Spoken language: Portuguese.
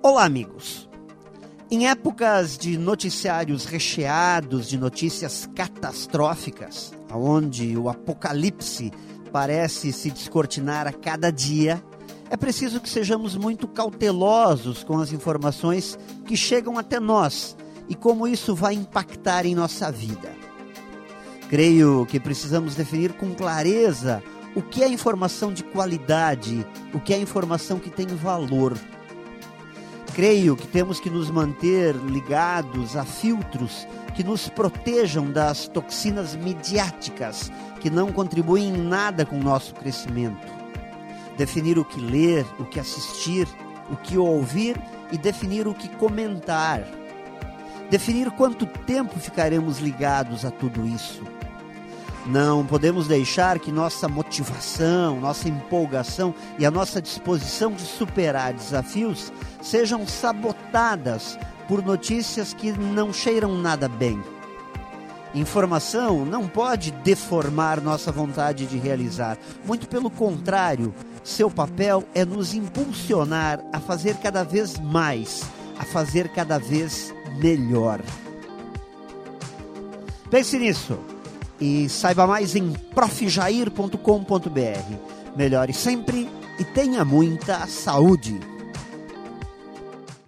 Olá, amigos. Em épocas de noticiários recheados de notícias catastróficas, onde o apocalipse parece se descortinar a cada dia, é preciso que sejamos muito cautelosos com as informações que chegam até nós e como isso vai impactar em nossa vida. Creio que precisamos definir com clareza o que é informação de qualidade, o que é informação que tem valor creio que temos que nos manter ligados a filtros que nos protejam das toxinas midiáticas que não contribuem em nada com o nosso crescimento. Definir o que ler, o que assistir, o que ouvir e definir o que comentar. Definir quanto tempo ficaremos ligados a tudo isso não podemos deixar que nossa motivação, nossa empolgação e a nossa disposição de superar desafios sejam sabotadas por notícias que não cheiram nada bem. Informação não pode deformar nossa vontade de realizar. Muito pelo contrário, seu papel é nos impulsionar a fazer cada vez mais, a fazer cada vez melhor. Pense nisso e saiba mais em profjair.com.br. Melhore sempre e tenha muita saúde.